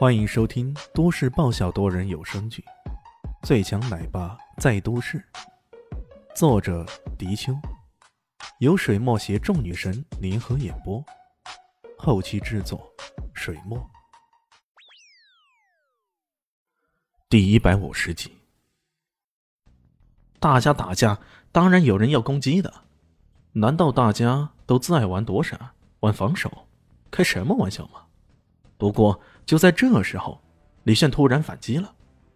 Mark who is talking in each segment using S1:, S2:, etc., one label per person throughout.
S1: 欢迎收听都市爆笑多人有声剧《最强奶爸在都市》，作者：迪秋，由水墨携众女神联合演播，后期制作：水墨。第一百五十集，大家打架，当然有人要攻击的。难道大家都自爱玩躲闪、玩防守？开什么玩笑吗？不过就在这时候，李炫突然反击了。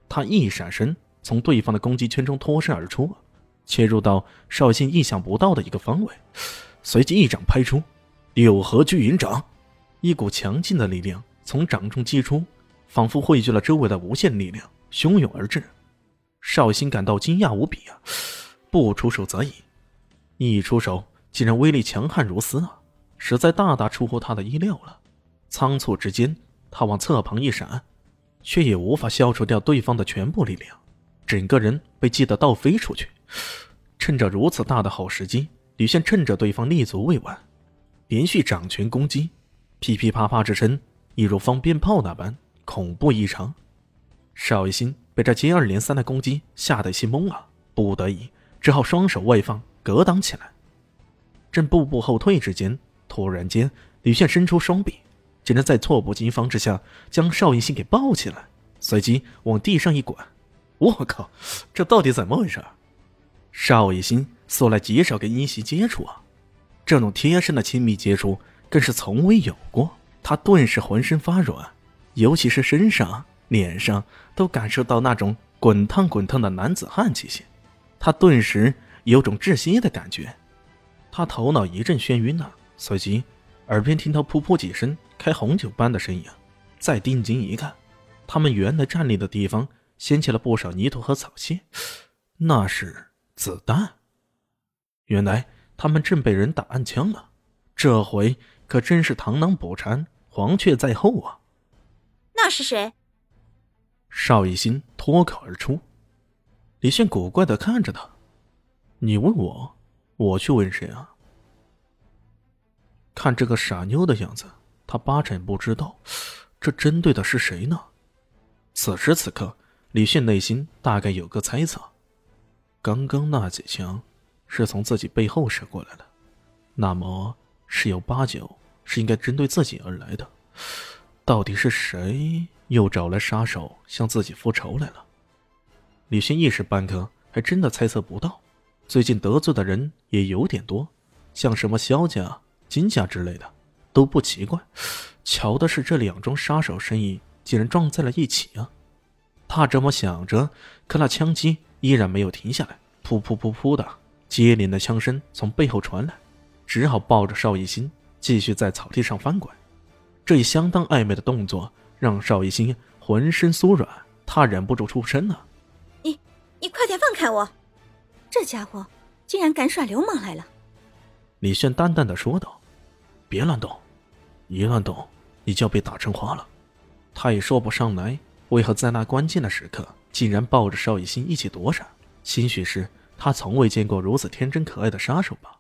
S1: 他一闪身，从对方的攻击圈中脱身而出，切入到邵信意想不到的一个方位，随即一掌拍出，六合巨云掌，一股强劲的力量从掌中击出，仿佛汇聚了周围的无限力量，汹涌而至。邵信感到惊讶无比啊！不出手则已，一出手竟然威力强悍如斯啊！实在大大出乎他的意料了。仓促之间，他往侧旁一闪，却也无法消除掉对方的全部力量，整个人被击得倒飞出去。趁着如此大的好时机，李现趁着对方立足未稳，连续掌拳攻击，噼噼啪啪之声，一如放鞭炮那般恐怖异常。邵一心被这接二连三的攻击吓得心懵了，不得已只好双手外放，格挡起来。正步步后退之间。突然间，李炫伸出双臂，竟然在措不及防之下将邵逸心给抱起来，随即往地上一滚。我靠，这到底怎么回事？邵逸心素来极少跟殷袭接触啊，这种贴身的亲密接触更是从未有过。他顿时浑身发软，尤其是身上、脸上都感受到那种滚烫滚烫的男子汉气息，他顿时有种窒息的感觉，他头脑一阵眩晕呢。随即，耳边听到噗噗几声开红酒般的声音，再定睛一看，他们原来站立的地方掀起了不少泥土和草屑，那是子弹。原来他们正被人打暗枪了，这回可真是螳螂捕蝉，黄雀在后啊！
S2: 那是谁？
S1: 邵逸心脱口而出。李炫古怪的看着他：“你问我，我去问谁啊？”看这个傻妞的样子，他八成不知道，这针对的是谁呢？此时此刻，李迅内心大概有个猜测：刚刚那几枪是从自己背后射过来的，那么十有八九是应该针对自己而来的。到底是谁又找来杀手向自己复仇来了？李迅一时半刻还真的猜测不到。最近得罪的人也有点多，像什么萧家。金家之类的都不奇怪，巧的是这两桩杀手生意竟然撞在了一起啊！他这么想着，可那枪击依然没有停下来，噗噗噗噗的接连的枪声从背后传来，只好抱着邵逸心继续在草地上翻滚。这一相当暧昧的动作让邵逸心浑身酥软，他忍不住出声了：“
S2: 你，你快点放开我！这家伙竟然敢耍流氓来了！”
S1: 李炫淡淡的说道：“别乱动，一乱动，你就要被打成花了。”他也说不上来为何在那关键的时刻竟然抱着邵逸心一起躲闪，兴许是他从未见过如此天真可爱的杀手吧。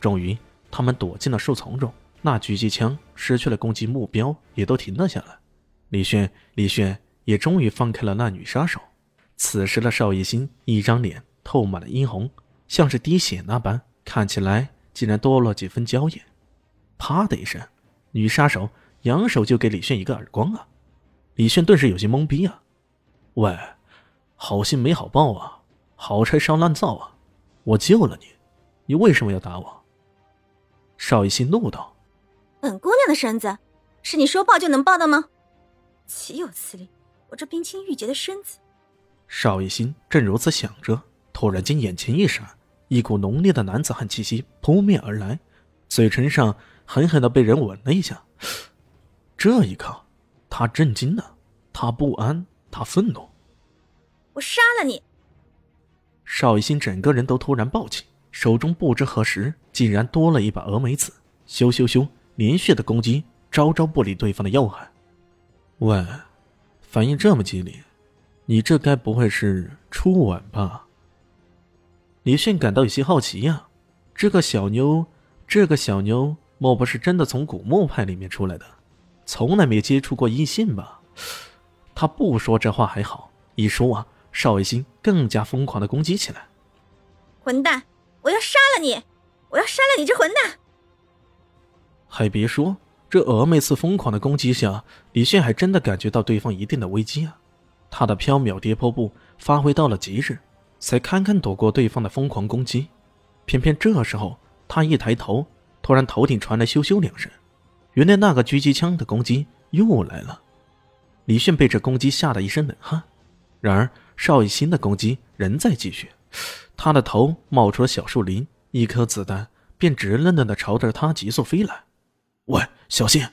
S1: 终于，他们躲进了树丛中，那狙击枪失去了攻击目标，也都停了下来。李炫，李炫也终于放开了那女杀手。此时的邵逸心一张脸透满了殷红，像是滴血那般，看起来。竟然多了几分娇艳，啪的一声，女杀手扬手就给李炫一个耳光啊！李炫顿时有些懵逼啊！喂，好心没好报啊，好拆伤烂造啊！我救了你，你为什么要打我？邵逸心怒道：“
S2: 本姑娘的身子，是你说抱就能抱的吗？岂有此理！我这冰清玉洁的身子……”
S1: 邵逸心正如此想着，突然间眼前一闪。一股浓烈的男子汉气息扑面而来，嘴唇上狠狠的被人吻了一下。这一刻，他震惊了，他不安，他愤怒。
S2: 我杀了你！
S1: 邵逸心整个人都突然暴起，手中不知何时竟然多了一把峨眉子，咻咻咻，连续的攻击，招招不理对方的要害。喂，反应这么激烈，你这该不会是初吻吧？李迅感到有些好奇呀，这个小妞，这个小妞莫不是真的从古墓派里面出来的？从来没接触过异性吧？他不说这话还好，一说啊，邵卫星更加疯狂的攻击起来。
S2: 混蛋！我要杀了你！我要杀了你这混蛋！
S1: 还别说，这峨眉刺疯狂的攻击下，李炫还真的感觉到对方一定的危机啊！他的飘渺跌坡步发挥到了极致，才堪堪躲过对方的疯狂攻击。偏偏这时候，他一抬头，突然头顶传来咻咻两声，原来那个狙击枪的攻击又来了。李炫被这攻击吓得一身冷汗，然而邵艺兴的攻击仍在继续，他的头冒出了小树林，一颗子弹便直愣愣的朝着他急速飞来。喂，小心！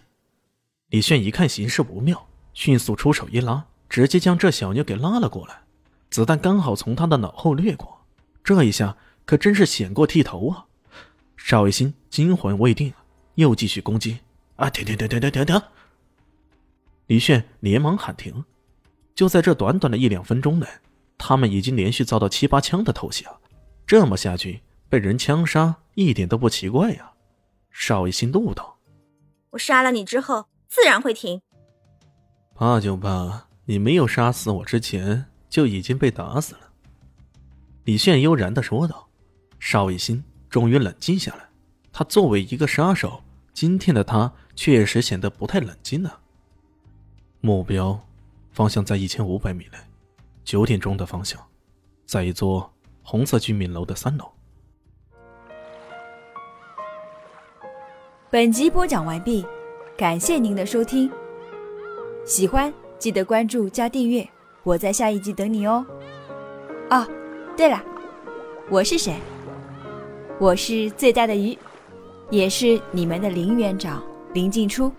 S1: 李炫一看形势不妙，迅速出手一拉，直接将这小妞给拉了过来。子弹刚好从他的脑后掠过，这一下可真是险过剃头啊！邵艺兴惊魂未定，又继续攻击。啊，停停停停停停！李炫连忙喊停。就在这短短的一两分钟内，他们已经连续遭到七八枪的偷袭，这么下去被人枪杀一点都不奇怪呀！邵艺兴怒道。
S2: 我杀了你之后，自然会停。
S1: 怕就怕你没有杀死我之前就已经被打死了。”李炫悠然的说道。邵艺兴终于冷静下来。他作为一个杀手，今天的他确实显得不太冷静了。目标方向在一千五百米内，九点钟的方向，在一座红色居民楼的三楼。
S3: 本集播讲完毕，感谢您的收听。喜欢记得关注加订阅，我在下一集等你哦。哦，对了，我是谁？我是最大的鱼，也是你们的林园长林静初。